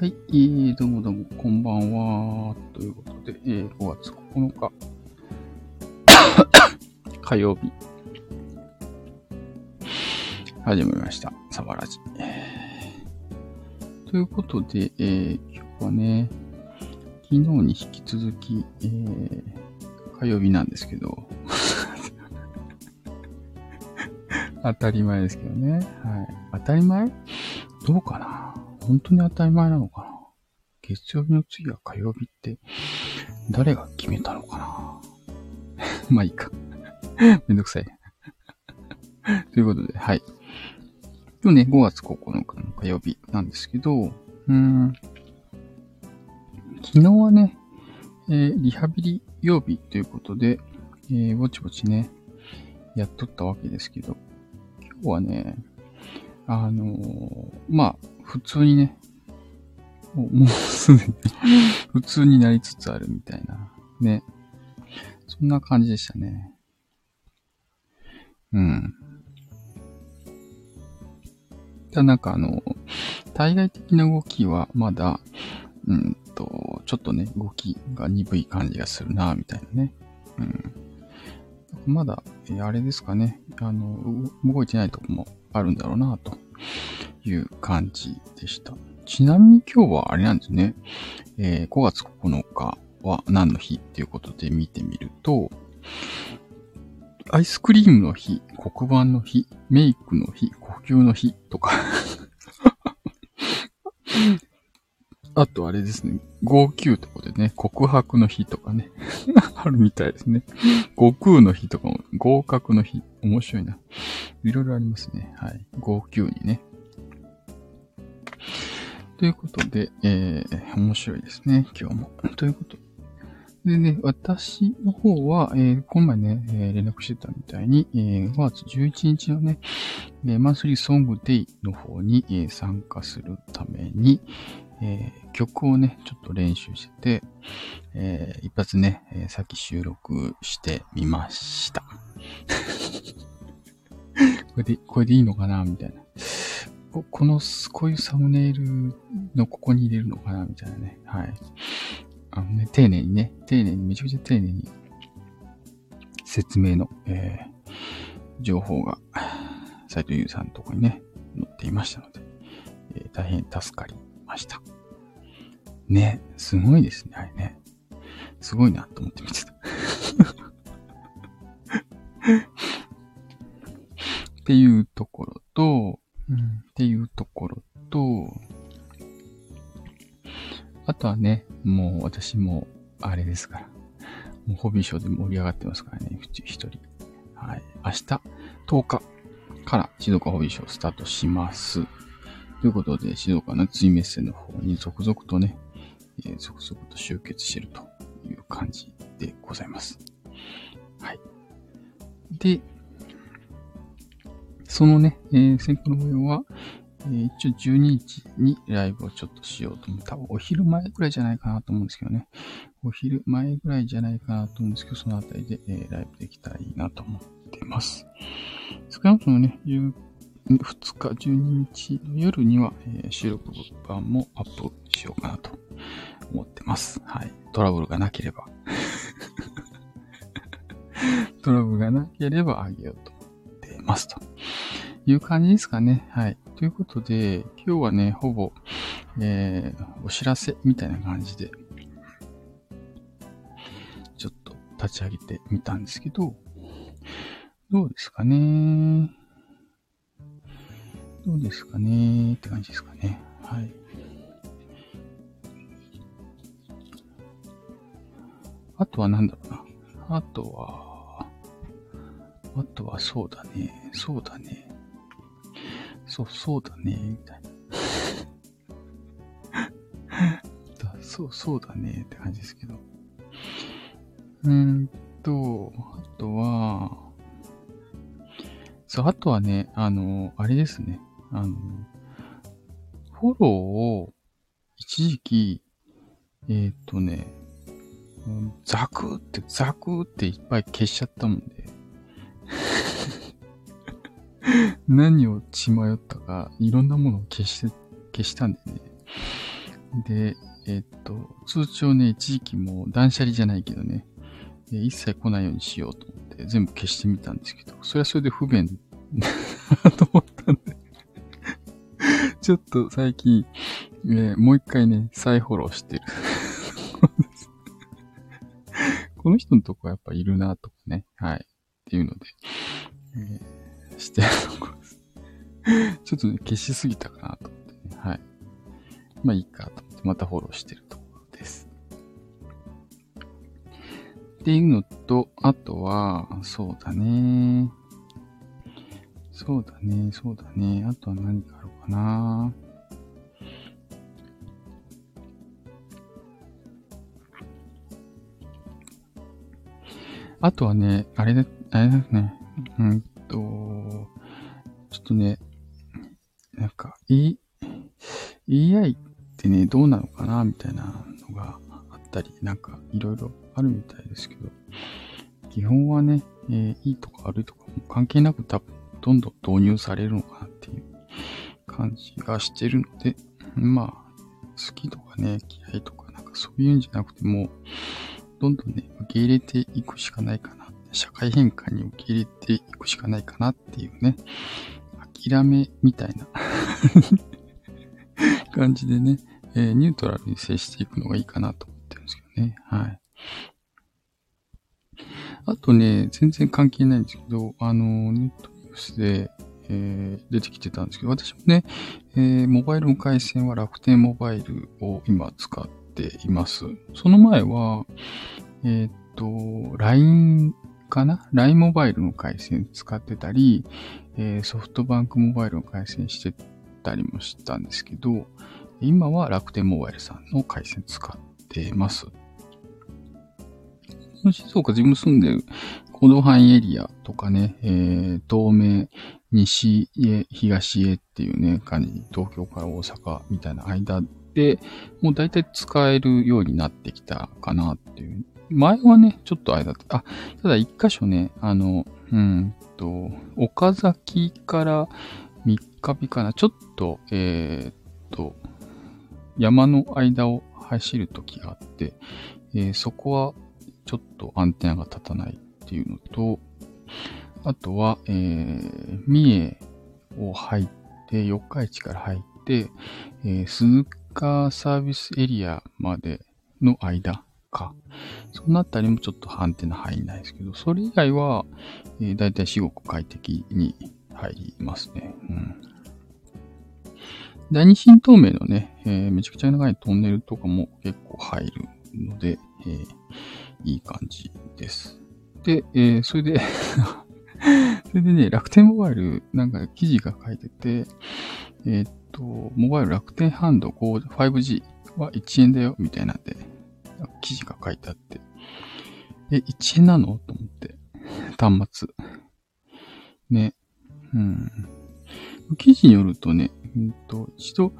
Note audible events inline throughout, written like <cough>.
はい、えー、どうもどうも、こんばんは。ということで、えー、5月9日、<coughs> 火曜日、始めました。サバラジ。ということで、えー、今日はね、昨日に引き続き、えー、火曜日なんですけど、当たり前ですけどね。はい。当たり前？どうかな？本当に当たり前なのかな？月曜日の次は火曜日って、誰が決めたのかな？<laughs> まあいいか。<laughs> めんどくさい。<laughs> ということで、はい。今日ね、5月9日の火曜日なんですけど、うん、昨日はね、えー、リハビリ曜日ということで、えー、ぼちぼちね、やっとったわけですけど、今日はね、あのー、まあ、普通にね、もうすでに普通になりつつあるみたいな、ね。そんな感じでしたね。うん。ただなんかあの、対外的な動きはまだ、うんと、ちょっとね、動きが鈍い感じがするな、みたいなね。うん。まだ、あれですかね、あの、動いてないとこもあるんだろうな、と。いう感じでした。ちなみに今日はあれなんですね。えー、5月9日は何の日っていうことで見てみると、アイスクリームの日、黒板の日、メイクの日、呼吸の日とか。<laughs> あとあれですね、号泣とかでね、告白の日とかね、<laughs> あるみたいですね。悟空の日とかも、合格の日、面白いな。いろいろありますね。はい。号泣にね。ということで、えー、面白いですね、今日も。ということでね、私の方は、えー、今晩ね、えー、連絡してたみたいに、えー、5月11日のね、えー、マンスリーソングデイの方に、えー、参加するために、えー、曲をね、ちょっと練習してて、えー、一発ね、えー、さっき収録してみました。<laughs> これで、これでいいのかなみたいな。ここの、こういうサムネイルのここに入れるのかなみたいなね。はい。あのね、丁寧にね、丁寧に、めちゃくちゃ丁寧に説明の、えー、情報が、斎藤優さんのとこにね、載っていましたので、えー、大変助かりました。ね、すごいですね、あれね。すごいなと思って見てた。っていうところと、うん、っていうところと、あとはね、もう私も、あれですから。もうホビーショーで盛り上がってますからね、一人。はい。明日、10日から静岡ホビーショースタートします。ということで、静岡の追メッセの方に続々とね、えー、続々と集結しているという感じでございます。はい。で、そのね、えー、選考の模様は、えー、一応12日にライブをちょっとしようと思う。多分お昼前ぐらいじゃないかなと思うんですけどね。お昼前ぐらいじゃないかなと思うんですけど、そのあたりで、えー、ライブできたらいいなと思ってます。少なくともね、2日、12日の夜には、えー、収録版もアップしようかなと思ってます。はい。トラブルがなければ <laughs> トラブルがなければあげようと思ってますと。いう感じですかね。はい。ということで、今日はね、ほぼ、えー、お知らせみたいな感じで、ちょっと立ち上げてみたんですけど、どうですかねどうですかねって感じですかね。はい。あとは何だろうな。あとは、あとはそうだね。そうだね。そう、そうだね、みたいな。そう、そうだね、って感じですけど。うーんと、あとは、そう、あとはね、あの、あれですね。あの、フォローを一時期、えっ、とね、ザクって、ザクっていっぱい消しちゃったもんで。<laughs> 何を血迷ったか、いろんなものを消して、消したんでね。で、えっと、通帳ね、一時期もう断捨離じゃないけどね、一切来ないようにしようと思って全部消してみたんですけど、それはそれで不便と思ったんでちょっと最近、えー、もう一回ね、再フォローしてる <laughs> この人のとこはやっぱいるなとかね、はい。っていうので、えー、してるとこです。<laughs> ちょっとね、消しすぎたかなと思ってね、はい。まあいいかと思って、またフォローしてるところです。っていうのと、あとは、そうだね。そうだね、そうだね。あとは何かあるかな。あとはね、あれだ、あれだね。うんと、ちょっとね、なんか、E、EI ってね、どうなのかなみたいなのがあったり、なんか、いろいろあるみたいですけど、基本はね、えー、いいとか悪いとかも関係なく多分、どんどん導入されるのかなっ感じがしてるので、まあ、好きとかね、嫌いとか、なんかそういうんじゃなくても、どんどんね、受け入れていくしかないかな。社会変化に受け入れていくしかないかなっていうね、諦めみたいな <laughs> 感じでね、えー、ニュートラルに接していくのがいいかなと思ってるんですけどね。はい。あとね、全然関係ないんですけど、あの、ネットニュースで、えー、出てきてたんですけど、私もね、えー、モバイルの回線は楽天モバイルを今使っています。その前は、えー、っと、LINE かな ?LINE モバイルの回線使ってたり、え、ソフトバンクモバイルの回線してたりもしたんですけど、今は楽天モバイルさんの回線使ってます。静岡自分住んでる行動範囲エリアとかね、えー、東名、西へ、東へっていうね、感じ、東京から大阪みたいな間で、もう大体使えるようになってきたかなっていう前はね、ちょっとあれだった。あ、ただ一箇所ね、あの、うんと、岡崎から三日日かな、ちょっと、えー、っと、山の間を走るときがあって、えー、そこはちょっとアンテナが立たないっていうのと、あとは、えー、三重を入って、四日市から入って、えー、鈴鹿サービスエリアまでの間か。そのあたりもちょっとアンテナ入んないですけど、それ以外は、えー、だいたい至極快適に入りますね。うん。第二新東名のね、えー、めちゃくちゃ長いトンネルとかも結構入るので、えー、いい感じです。で、えー、それで <laughs> <laughs> それでね、楽天モバイルなんか記事が書いてて、えー、っと、モバイル楽天ハンド 5G は1円だよ、みたいなんで、記事が書いてあって、え、1円なの？と思って。端末。ね。うん。記事によるとね、うんと、一度、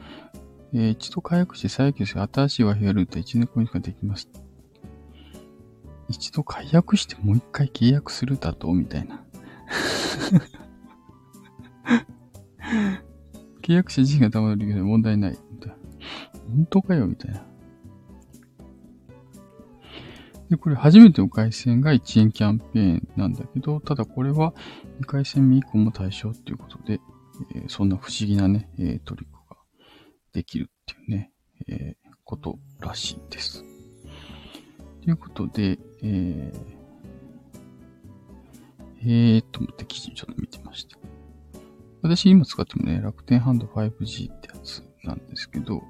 えー、一度解約して再起して新しい Wi-Fi ルーター1年後にしかできます。一度解約してもう一回契約するだとみたいな。<laughs> 契約者自身がたまる理由で問題ない。本当かよみたいな。で、これ初めての回線が1円キャンペーンなんだけど、ただこれは2回戦目以降も対象っていうことで、えー、そんな不思議なね、えー、トリックができるっていうね、えー、ことらしいです。ということで、えー、えーと思って記事ちょっと見てました。私今使ってもね、楽天ハンド 5G ってやつなんですけど、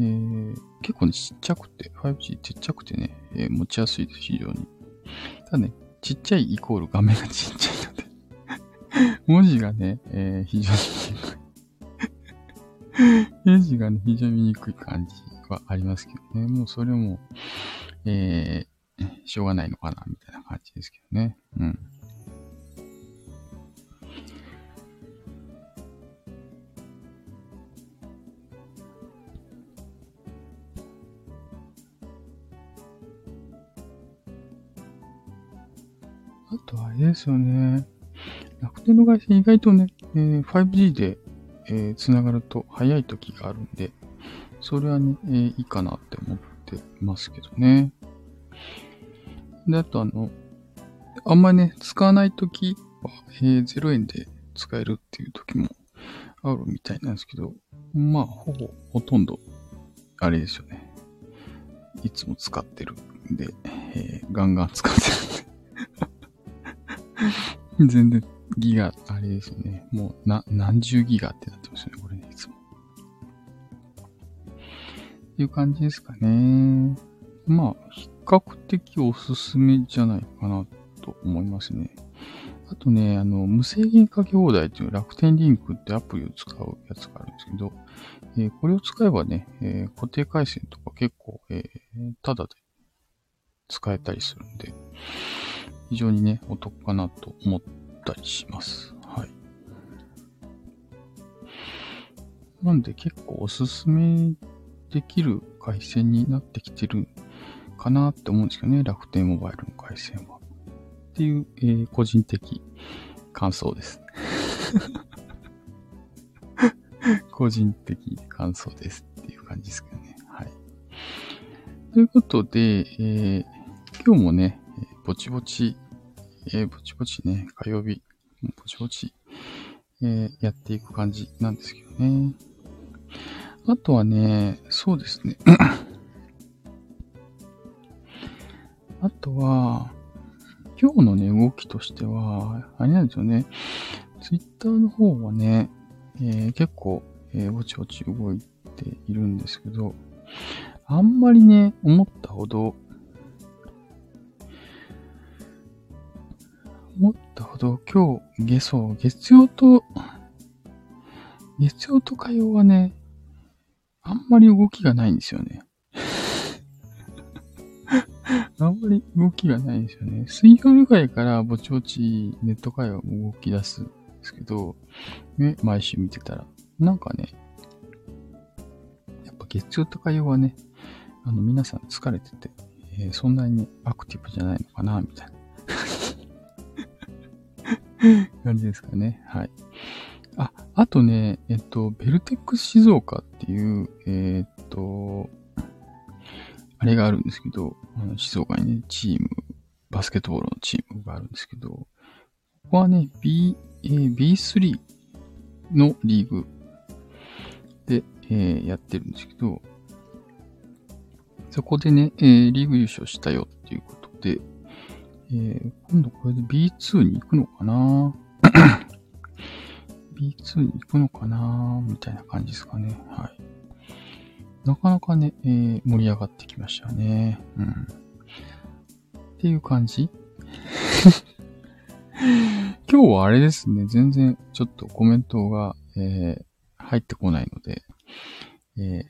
えー、結構ね、ちっちゃくて、5G ちっちゃくてね、えー、持ちやすいです、非常に。ただね、ちっちゃいイコール画面がちっちゃいので <laughs> 文字がね、えー、非常に見にくい文字がね、非常に見にくい感じはありますけどね。もうそれも、えー、しょうがないのかな、みたいな感じですけどね。うん。あとあれですよね。楽天の回線意外とね、えー、5G で、えー、繋がると早い時があるんで、それはね、えー、いいかなって思ってますけどね。で、あとあの、あんまりね、使わない時は、えー、0円で使えるっていう時もあるみたいなんですけど、まあ、ほぼ、ほとんど、あれですよね。いつも使ってるんで、えー、ガンガン使ってるんで <laughs> 全然ギガ、あれですよね。もう、な、何十ギガってなってますよね、これね、いつも。っていう感じですかね。まあ、比較的おすすめじゃないかなと思いますね。あとね、あの、無制限かけ放題っていう楽天リンクってアプリを使うやつがあるんですけど、えー、これを使えばね、えー、固定回線とか結構、えー、ただで使えたりするんで、非常にね、お得かなと思ったりします。はい。なんで結構おすすめできる回線になってきてるかなって思うんですけどね、楽天モバイルの回線は。っていう、えー、個人的感想です。<laughs> 個人的感想ですっていう感じですけどね。はい。ということで、えー、今日もね、ぼちぼち、えー、ぼちぼちね、火曜日、ぼちぼち、えー、やっていく感じなんですけどね。あとはね、そうですね。<coughs> あとは、今日のね、動きとしては、あれなんですよね。ツイッターの方はね、えー、結構、えー、ぼちぼち動いているんですけど、あんまりね、思ったほど、ほど今日、月曜、月曜と、月曜と火曜はね、あんまり動きがないんですよね。<laughs> あんまり動きがないんですよね。水曜日ぐらいからぼちぼちネット会話も動き出すんですけど、ね、毎週見てたら、なんかね、やっぱ月曜とか曜はね、あの皆さん疲れてて、えー、そんなに、アクティブじゃないのかな、みたいな感じですかね。はい。あ、あとね、えっと、ベルテックス静岡っていう、えー、っと、あれがあるんですけど、あの静岡にね、チーム、バスケットボールのチームがあるんですけど、ここはね、B、えー、B3 のリーグで、えー、やってるんですけど、そこでね、えー、リーグ優勝したよっていうことで、えー、今度これで B2 に行くのかな？<coughs> B2 に行くのかな？みたいな感じですかね。はい。なかなかね、えー、盛り上がってきましたね。うん。っていう感じ？<laughs> 今日はあれですね、全然ちょっとコメントが、えー、入ってこないので、えー、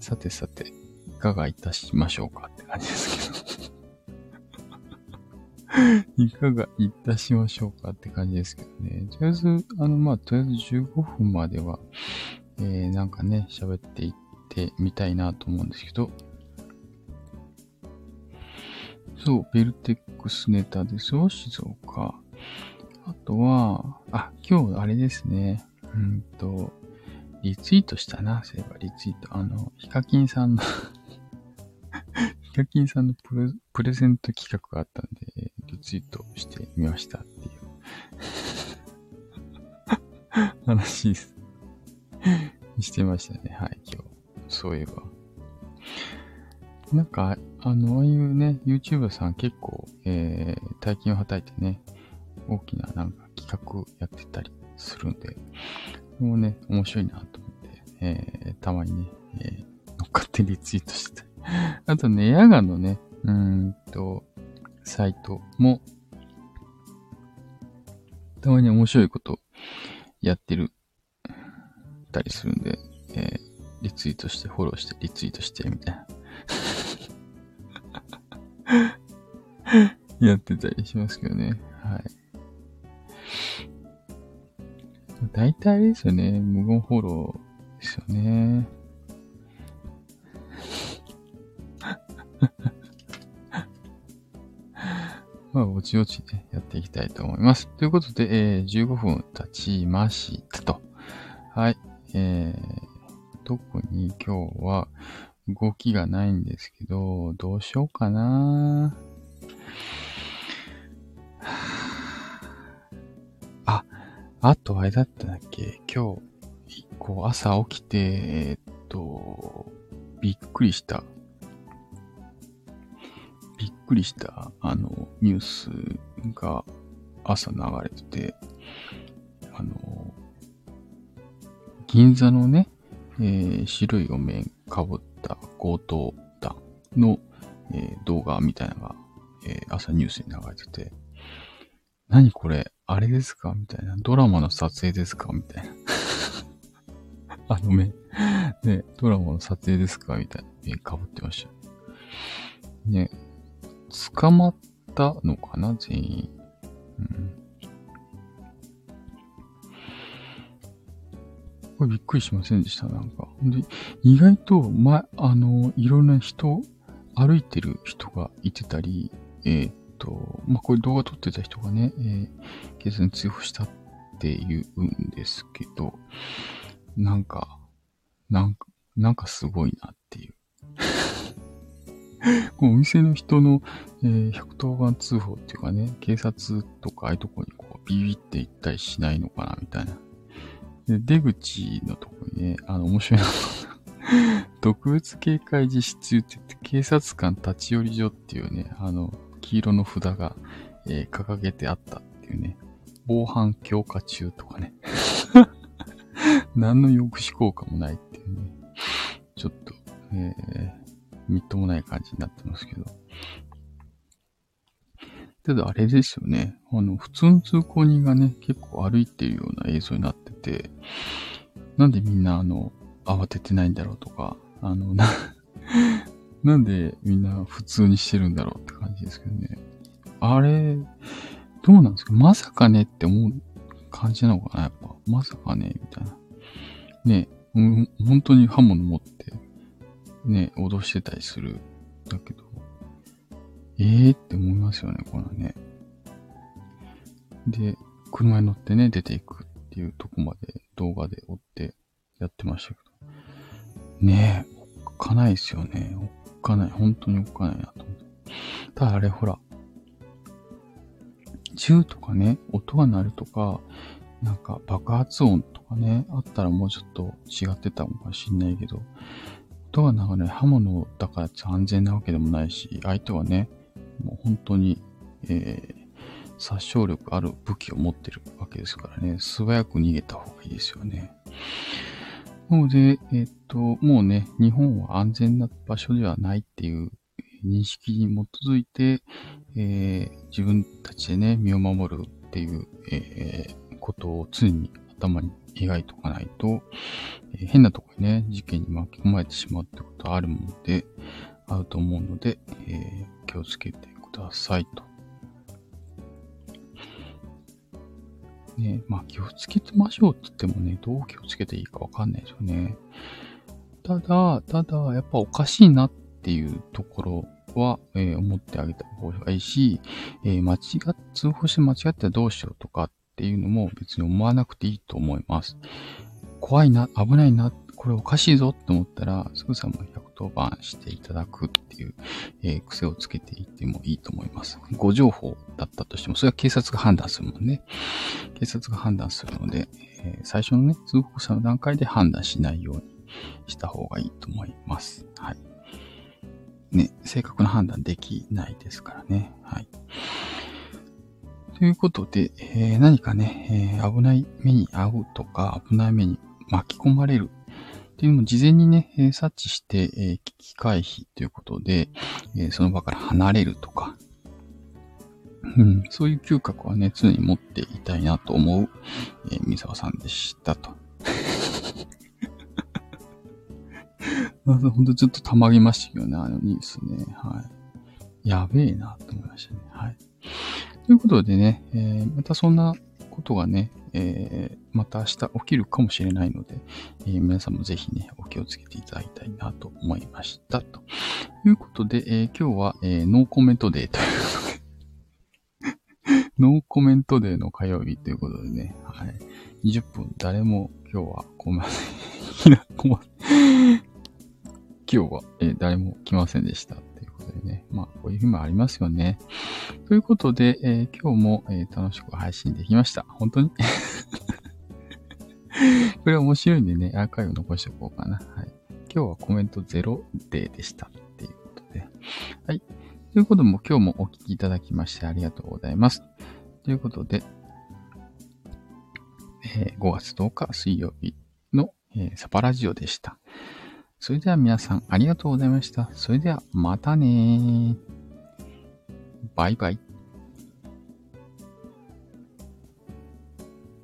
さてさて、いかがいたしましょうかって感じですけどいかがいたしましょうかって感じですけどね。とりあえず、あの、まあ、とりあえず15分までは、えー、なんかね、喋っていってみたいなと思うんですけど、そう、ベルテックスネタですよ、静岡。あとは、あ、今日あれですね。うんと、リツイートしたな、そういえばリツイート。あの、ヒカキンさんの <laughs> ヒカキンさんのプレゼント企画があったんで、ツイートしてみましたっていう <laughs> 話です。してましたね。はい、今日。そういえば。なんか、あの、ああいうね、YouTuber さん結構、えー、大金をはたいてね、大きななんか企画やってたりするんで、もうね、面白いなと思って、えー、たまにね、えー、乗っかってリツイートして。あとね、ヤガのね、うーんと、サイトも、たまに面白いことやってる、たりするんで、えー、リツイートして、フォローして、リツイートして、みたいな。<laughs> やってたりしますけどね。はい。大体あれですよね。無言フォローですよね。<laughs> まあ、ぼちぼちね、やっていきたいと思います。ということで、えー、15分経ちましたと。はい。えー、特に今日は動きがないんですけど、どうしようかなあ、あとあれだったんだっけ？今日、こう朝起きて、えー、っと、びっくりしたくりした、あの、ニュースが朝流れてて、あの、銀座のね、えー、白いお面かぶった強盗団の、えー、動画みたいなのが、えー、朝ニュースに流れてて、何これあれですか？みたいな。ドラマの撮影ですか？みたいな。<laughs> あの目。ね、ドラマの撮影ですか？みたいな。えかぶってました。ね、捕まったのかな全員。うん。これびっくりしませんでしたなんか。で、意外と、ま、あの、いろんな人、歩いてる人がいてたり、えー、っと、まあ、これ動画撮ってた人がね、えー、警察に通報したって言うんですけど、なんか、なんか、なんかすごいなっていう。<laughs> このお店の人の、えー、110番通報っていうかね、警察とかああいうとこにこうビビって行ったりしないのかなみたいな。で出口のとこにね、あの、面白いな。<laughs> 特別警戒実施中って言って、警察官立ち寄り所っていうね、あの、黄色の札が、えー、掲げてあったっていうね、防犯強化中とかね。<laughs> 何の抑止効果もないっていうね、ちょっと、えー、みっともない感じになってますけど。ただあれですよね。あの、普通の通行人がね、結構歩いてるような映像になってて、なんでみんなあの、慌ててないんだろうとか、あの、な、<laughs> なんでみんな普通にしてるんだろうって感じですけどね。あれ、どうなんですか？まさかねって思う感じなのかな？やっぱ。まさかね？みたいな。ね、本当に刃物持ってね、脅してたりする。だけど、ええー、って思いますよね、このね。で、車に乗ってね、出ていくっていうとこまで動画で追ってやってましたけど。ねえ、おっかないですよね。おっかない。本当におっかないなと思って。ただあれほら、銃とかね、音が鳴るとか、なんか爆発音とかね、あったらもうちょっと違ってたのかもしんないけど、音が流れ、刃物だから安全なわけでもないし、相手はね、もう本当に、えー、殺傷力ある武器を持ってるわけですからね、素早く逃げた方がいいですよね。なので、えっ、と、もうね、日本は安全な場所ではないっていう認識に基づいて、えー、自分たちでね、身を守るっていう、えー、ことを常に頭に描いておかないと、えー、変なとこにね、事件に巻き込まれてしまうってことはあるもので、あると思うので、えー、気をつけてくださいと。ね、まあ気をつけてましょうって言ってもね、どう気をつけていいかわかんないですよね。ただ、ただ、やっぱおかしいなっていうところは、えー、思ってあげた方がいいし、えー、間違っ、通報して間違ってどうしようとかっていうのも別に思わなくていいと思います。怖いな、危ないな、これおかしいぞって思ったら、すぐさま110番していただくっていう、えー、癖をつけていってもいいと思います。ご情報だったとしても、それは警察が判断するもんね。警察が判断するので、えー、最初のね、通報者の段階で判断しないようにした方がいいと思います。はい。ね、正確な判断できないですからね。はい。ということで、えー、何かね、えー、危ない目に遭うとか、危ない目に巻き込まれるっていうのを事前にね、えー、察知して、えー、危機回避ということで、えー、その場から離れるとか、うん、そういう嗅覚はね、常に持っていたいなと思う、えー、三沢さんでしたと。<laughs> ほんとちょっとたまりましたけどね、あのニュースね。はい。やべえなと思いましたね。はい。ということでね、えー、またそんなことがね、えー、また明日起きるかもしれないので、えー、皆さんもぜひね、お気をつけていただきたいなと思いました。ということで、えー、今日は、え、ノーコメントデーということで <laughs> ノーコメントデーの火曜日ということでね、はい。20分誰も今日は来ません。<laughs> <laughs> 今日は、え、誰も来ませんでした。ということでね。まあ、こういう日もありますよね。ということで、えー、今日も、えー、楽しく配信できました。本当に？<laughs> これ面白いんでね、アーカイブ残しておこうかな。はい。今日はコメント0デーでした。っていうことで。はい。ということ、も今日もお聞きいただきましてありがとうございます。ということで、えー、5月10日水曜日の、えー、サパラジオでした。それでは皆さんありがとうございました。それではまたねバイバイ。